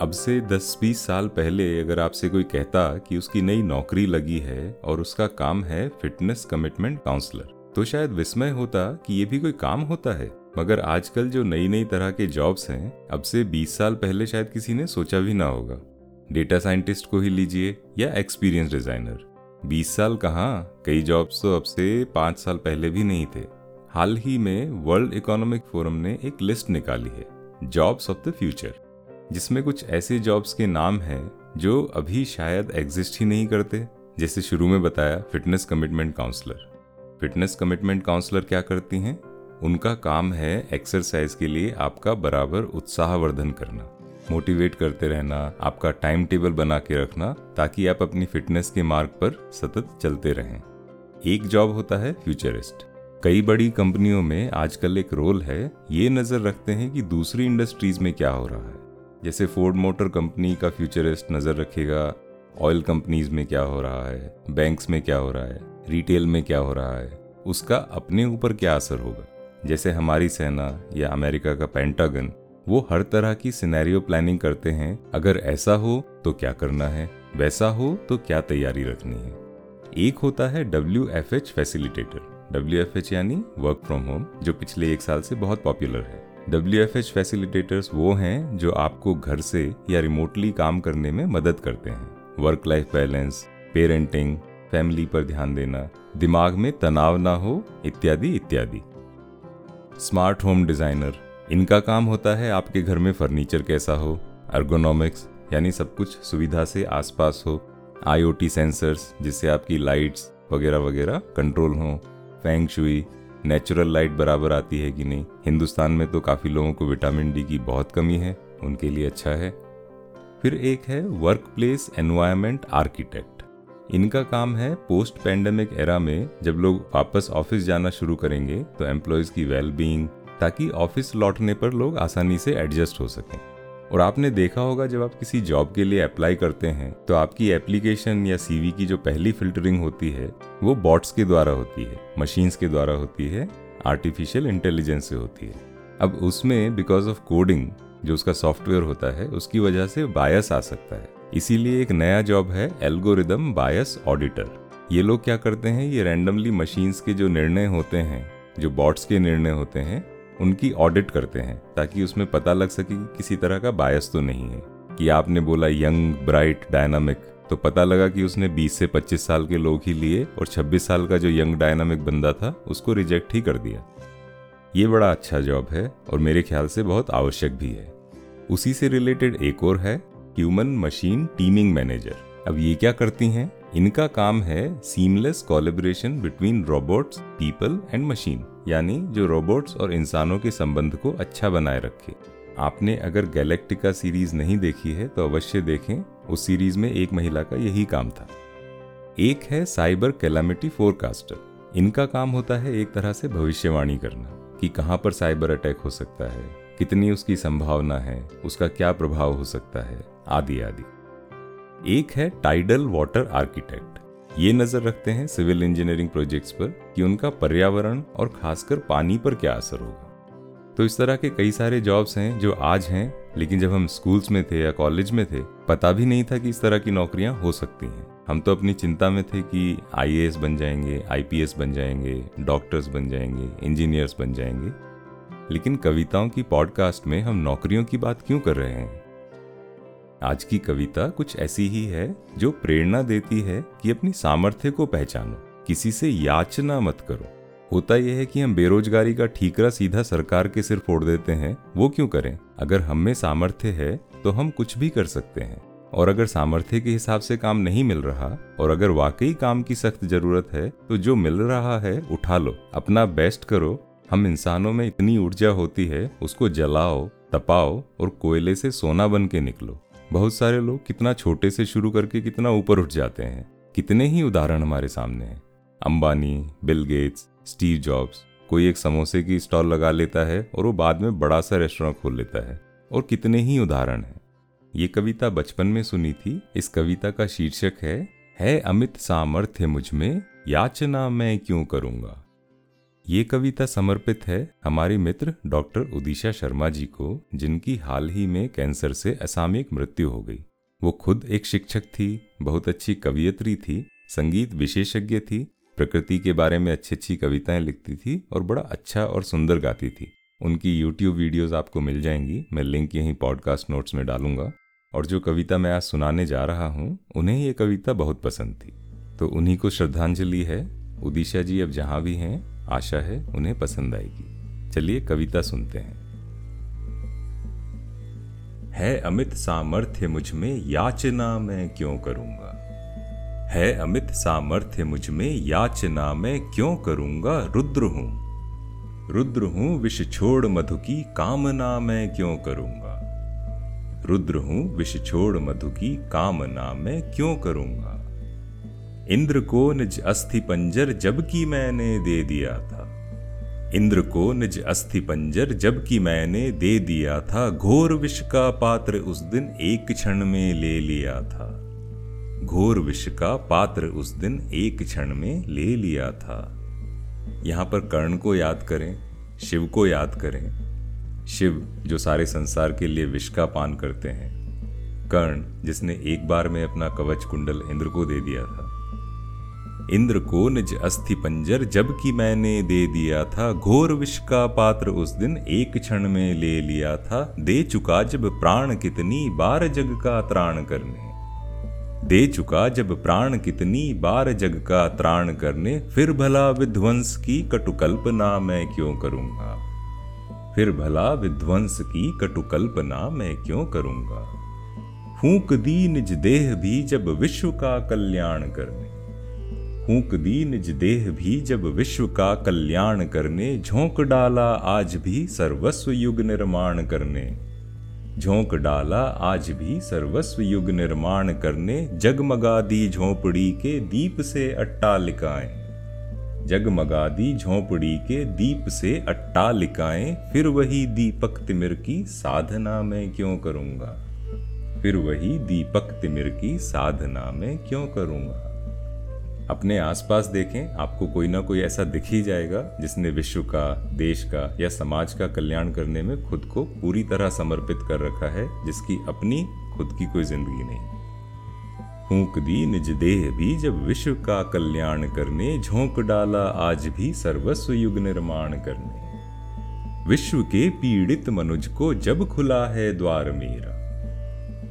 अब से 10-20 साल पहले अगर आपसे कोई कहता कि उसकी नई नौकरी लगी है और उसका काम है फिटनेस कमिटमेंट काउंसलर तो शायद विस्मय होता कि ये भी कोई काम होता है। मगर आजकल जो नई नई तरह के जॉब्स हैं, अब से 20 साल पहले शायद किसी ने सोचा भी ना होगा। डेटा साइंटिस्ट को ही लीजिए या एक्सपीरियंस डिज़ाइनर। 20 साल कहाँ, कई जॉब्स तो अब से पाँच साल पहले भी नहीं थे। हाल ही में वर्ल्ड इकोनॉमिक फोरम ने एक लिस्ट निकाली है, जॉब्स ऑफ़ द फ्यूचर। जिसमें कुछ ऐसे जॉब्स के नाम हैं जो अभी शायद एग्जिस्ट ही नहीं करते। जैसे शुरू में बताया fitness commitment counsellor fitness commitment counsellor क्या करती हैं? उनका काम है एक्सरसाइज के लिए आपका बराबर उत्साहवर्धन करना। मोटिवेट करते रहना, आपका टाइम टेबल बना के रखना, ताकि आप अपनी फिटनेस के मार्ग पर सतत चलते रहें। एक जॉब होता है फ्यूचरिस्ट कई बड़ी कंपनियों में आजकल एक रोल है, ये नज़र रखते हैं कि दूसरी इंडस्ट्रीज़ में क्या हो रहा है। जैसे फोर्ड मोटर कंपनी का फ्यूचरिस्ट नज़र रखेगा। ऑयल कंपनीज़ में क्या हो रहा है? बैंक्स में क्या हो रहा है? रिटेल में क्या हो रहा है? उसका अपने ऊपर क्या असर होगा? जैसे हमारी सेना या अमेरिका का पेंटागन वो हर तरह की सिनेरियो प्लानिंग करते हैं। अगर ऐसा हो तो क्या करना है? वैसा हो तो क्या तैयारी रखनी है? एक होता है W F H facilitator W F H यानी वर्क फ्रॉम होम जो पिछले एक साल से बहुत पॉपुलर है। डब्ल्यू एफ़ एच फैसिलिटेटर्स वो हैं जो आपको घर से या रिमोटली काम करने में मदद करते हैं। Work life balance parenting family पर ध्यान देना, दिमाग में तनाव ना हो, इत्यादि इत्यादि। स्मार्ट होम डिज़ाइनर इनका काम होता है आपके घर में फर्नीचर कैसा हो अर्गोनॉमिक्स यानी सब कुछ सुविधा से आसपास हो। आईओटी सेंसर्स जिससे आपकी लाइट्स वगैरह वगैरह कंट्रोल हो। फैंग शुई नेचुरल लाइट बराबर आती है कि नहीं? हिंदुस्तान में तो काफ़ी लोगों को विटामिन डी की बहुत कमी है, उनके लिए अच्छा है। फिर एक है वर्क प्लेस एनवायरमेंट आर्किटेक्ट इनका काम है पोस्ट पैंडमिक एरा में जब लोग वापस ऑफ़िस जाना शुरू करेंगे तो एम्प्लॉयज़ की वेल बींग ताकि ऑफ़िस लौटने पर लोग आसानी से एडजस्ट हो सकें। और आपने देखा होगा जब आप किसी जॉब के लिए अप्लाई करते हैं तो आपकी एप्लीकेशन या सीवी की जो पहली फिल्टरिंग होती है, वो बॉट्स के द्वारा होती है मशीन्स के द्वारा होती है आर्टिफिशियल इंटेलिजेंस से होती है। अब उसमें बिकॉज़ ऑफ़ कोडिंग जो उसका सॉफ्टवेयर होता है, उसकी वजह से बायस आ सकता है। इसीलिए एक नया जॉब है एल्गोरिदम बायस ऑडिटर ये लोग क्या करते हैं, ये रैंडमली मशीन्स के जो निर्णय होते हैं, जो बॉट्स के निर्णय होते हैं उनकी ऑडिट करते हैं, ताकि उसमें पता लग सके कि किसी तरह का बायस तो नहीं है। कि आपने बोला यंग ब्राइट डायनामिक तो पता लगा कि उसने 20 से 25 साल के लोग ही लिए और 26 साल का जो यंग डायनामिक बंदा था, उसको रिजेक्ट ही कर दिया। ये बड़ा अच्छा जॉब है और मेरे ख्याल से बहुत आवश्यक भी है। उसी से रिलेटेड एक और है ह्यूमन मशीन टीमिंग मैनेजर अब ये क्या करती हैं? इनका काम है seamless collaboration between robots people and machine यानी जो रोबोट्स और इंसानों के संबंध को अच्छा बनाए रखे। आपने अगर गैलेक्टिका सीरीज़ नहीं देखी है तो अवश्य देखें, उस सीरीज़ में एक महिला का यही काम था। एक है साइबर कैलामिटी फोरकास्टर इनका काम होता है एक तरह से भविष्यवाणी करना, कि कहाँ पर साइबर अटैक हो सकता है, कितनी उसकी संभावना है, उसका क्या प्रभाव हो सकता है, आदि आदि। एक है टाइडल वाटर आर्किटेक्ट ये नज़र रखते हैं सिविल इंजीनियरिंग प्रोजेक्ट्स पर कि उनका पर्यावरण और खासकर पानी पर क्या असर होगा। तो इस तरह के कई सारे जॉब्स हैं जो आज हैं, लेकिन जब हम स्कूल्स में थे या कॉलेज में थे, पता भी नहीं था कि इस तरह की नौकरियाँ हो सकती हैं। हम तो अपनी चिंता में थे कि आईएएस बन जाएँगे आईपीएस बन जाएँगे डॉक्टर्स बन जाएँगे इंजीनियर्स बन जाएँगे। लेकिन कविताओं की पॉडकास्ट में हम नौकरियों की बात क्यों कर रहे हैं? आज की कविता कुछ ऐसी ही है जो प्रेरणा देती है कि अपनी सामर्थ्य को पहचानो। किसी से याचना मत करो। होता यह है कि हम बेरोजगारी का ठीकरा सीधा सरकार के सिर फोड़ देते हैं, वो क्यों करें? अगर हम में सामर्थ्य है तो हम कुछ भी कर सकते हैं। और अगर सामर्थ्य के हिसाब से काम नहीं मिल रहा, और अगर वाकई काम की सख्त ज़रूरत है तो जो मिल रहा है, उठा लो। अपना बेस्ट करो। हम इंसानों में इतनी ऊर्जा होती है, उसको जलाओ, तपाओ, और कोयले से सोना बन के निकलो। बहुत सारे लोग कितना छोटे से शुरू करके कितना ऊपर उठ जाते हैं। कितने ही उदाहरण हमारे सामने हैं। Ambani, Bill Gates, Steve Jobs, कोई एक समोसे की स्टॉल लगा लेता है और वो बाद में बड़ा सा रेस्टोरेंट खोल लेता है। और कितने ही उदाहरण हैं। ये कविता बचपन में सुनी थी। इस कविता का शीर्षक है है अमित सामर्थ्य मुझमें, याचना मैं क्यों करूँगा? ये कविता समर्पित है हमारी मित्र डॉक्टर उदिशा शर्मा जी को, जिनकी हाल ही में कैंसर से असामयिक मृत्यु हो गई। वो खुद एक शिक्षक थी, बहुत अच्छी कवियत्री थी, संगीत विशेषज्ञ थी, प्रकृति के बारे में अच्छी अच्छी कविताएँ लिखती थी और बड़ा अच्छा और सुंदर गाती थी। उनकी यूट्यूब वीडियोस आपको मिल जाएँगी, मैं लिंक यहीं पॉडकास्ट नोट्स में डालूँगा। और जो कविता मैं आज सुनाने जा रहा हूँ, उन्हें ये कविता बहुत पसंद थी। तो उन्हीं को श्रद्धांजलि है। उदिशा जी अब जहाँ भी हैं आशा है उन्हें पसंद आएगी। चलिए कविता सुनते हैं। है अमित सामर्थ्य मुझमें, याचना मैं क्यों करूँगा? है अमित सामर्थ्य मुझमें, याचना मैं क्यों करूँगा? रुद्र हूँ। रुद्र हूँ, विष छोड़ मधु की कामना मैं क्यों करूँगा? रुद्र हूँ, विष छोड़ मधु की कामना मैं क्यों करूँगा? इंद्र को निज अस्थि पंजर जबकि मैंने दे दिया था। इंद्र को निज अस्थि पंजर जबकि मैंने दे दिया था। घोर विष का पात्र उस दिन एक क्षण में ले लिया था। घोर विष का पात्र उस दिन एक क्षण में ले लिया था। यहाँ पर कर्ण को याद करें, शिव को याद करें। शिव, जो सारे संसार के लिए विष का पान करते हैं। कर्ण, जिसने एक बार में अपना कवच कुंडल इंद्र को दे दिया था। इंद्र को निज अस्थि पंजर जबकि मैंने दे दिया था। घोर विष का पात्र उस दिन एक क्षण में ले लिया था। दे चुका जब प्राण कितनी बार जग का त्राण करने। दे चुका जब प्राण कितनी बार जग का त्राण करने। फिर भला विध्वंस की कटुकल्पना मैं क्यों करूँगा? फिर भला विध्वंस की कटुकल्पना मैं क्यों करूँगा? फूक दी निज देह भी जब विश्व का कल्याण करने। फूक दी निज देह भी जब विश्व का कल्याण करने, झोंक डाला आज भी सर्वस्व युग निर्माण करने। झोंक डाला आज भी सर्वस्व युग निर्माण करने, जगमगा दी झोंपड़ी के दीप से अट्टालिकाएँ जगमगा दी झोंपड़ी के दीप से अट्टालिकाएँ फिर वही दीपक तिमिर की साधना में क्यों करूँगा? फिर वही दीपक तिमिर की साधना में क्यों करूँगा? अपने आसपास देखें, आपको कोई ना कोई ऐसा दिख ही जाएगा, जिसने विश्व का, देश का या समाज का कल्याण करने में खुद को पूरी तरह समर्पित कर रखा है, जिसकी अपनी खुद की कोई ज़िंदगी नहीं। फूक दी, निज देह भी जब विश्व का कल्याण करने, झोंक डाला आज भी सर्वस्व युग निर्माण करने। विश्व के पीड़ित मनुज को जब खुला है द्वार मेरा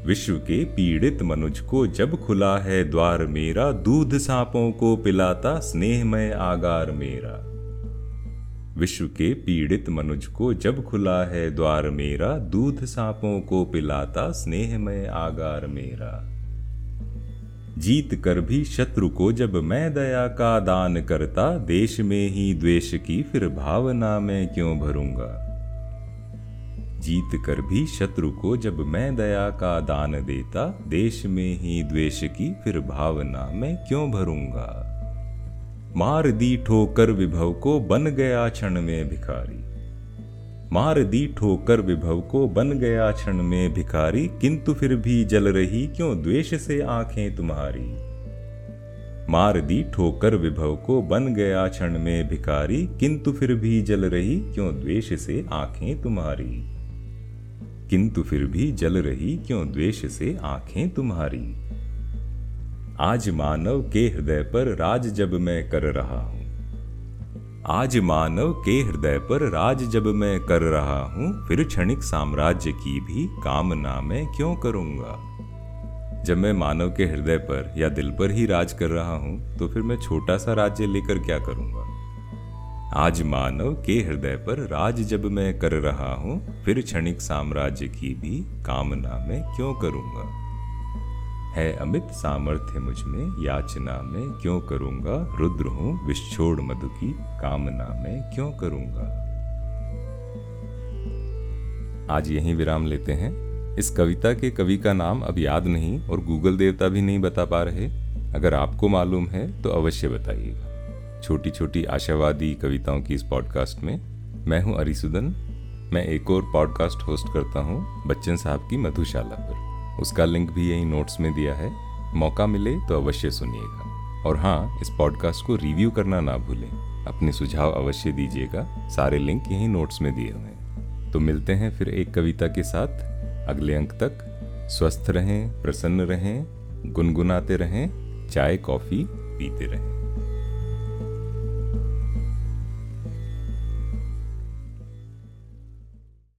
विश्व के पीड़ित मनुज को जब खुला है द्वार मेरा, दूध सांपों को पिलाता स्नेहमय आगार मेरा। विश्व के पीड़ित मनुज को जब खुला है द्वार मेरा, दूध सांपों को पिलाता स्नेहमय आगार मेरा। जीत कर भी शत्रु को जब मैं दया का दान करता, देश में ही द्वेष की फिर भावना में क्यों भरूँगा? जीत कर भी शत्रु को जब मैं दया का दान देता, देश में ही द्वेष की फिर भावना मैं क्यों भरूँगा? मार दी ठोकर विभव को बन गया क्षण में भिखारी। मार दी ठोकर विभव को बन गया क्षण में भिखारी, किंतु फिर भी जल रही क्यों द्वेष से आँखें तुम्हारी? मार दी ठोकर विभव को बन गया क्षण में भिखारी, किंतु फिर भी जल रही क्यों द्वेष से आँखें तुम्हारी? किंतु फिर भी जल रही क्यों द्वेष से आँखें तुम्हारी? आज मानव के हृदय पर राज जब मैं कर रहा हूँ। आज मानव के हृदय पर राज जब मैं कर रहा हूँ, फिर क्षणिक साम्राज्य की भी कामना मैं क्यों करूँगा? जब मैं मानव के हृदय पर या दिल पर ही राज कर रहा हूँ तो फिर मैं छोटा सा राज्य लेकर क्या करूँगा? आज मानव के हृदय पर राज जब मैं कर रहा हूँ, फिर क्षणिक साम्राज्य की भी कामना में क्यों करूँगा? है अमित सामर्थ्य मुझमें, याचना में क्यों करूँगा? रुद्र हूँ, विश्छोड़ मधु की कामना में क्यों करूँगा? आज यही विराम लेते हैं। इस कविता के कवि का नाम अब याद नहीं और गूगल देवता भी नहीं बता पा रहे। अगर आपको मालूम है तो अवश्य बताइएगा। छोटी छोटी आशावादी कविताओं की इस पॉडकास्ट में, मैं हूँ अरिसुदन। मैं एक और पॉडकास्ट होस्ट करता हूँ, बच्चन साहब की मधुशाला पर। उसका लिंक भी यही नोट्स में दिया है। मौका मिले तो अवश्य सुनिएगा। और हाँ इस पॉडकास्ट को रिव्यू करना ना भूलें। अपने सुझाव अवश्य दीजिएगा। सारे लिंक यही नोट्स में दिए हुए हैं। तो मिलते हैं फिर एक कविता के साथ। अगले अंक तक, स्वस्थ रहें, प्रसन्न रहें, गुनगुनाते रहें, चाय, कॉफ़ी, पीते रहें।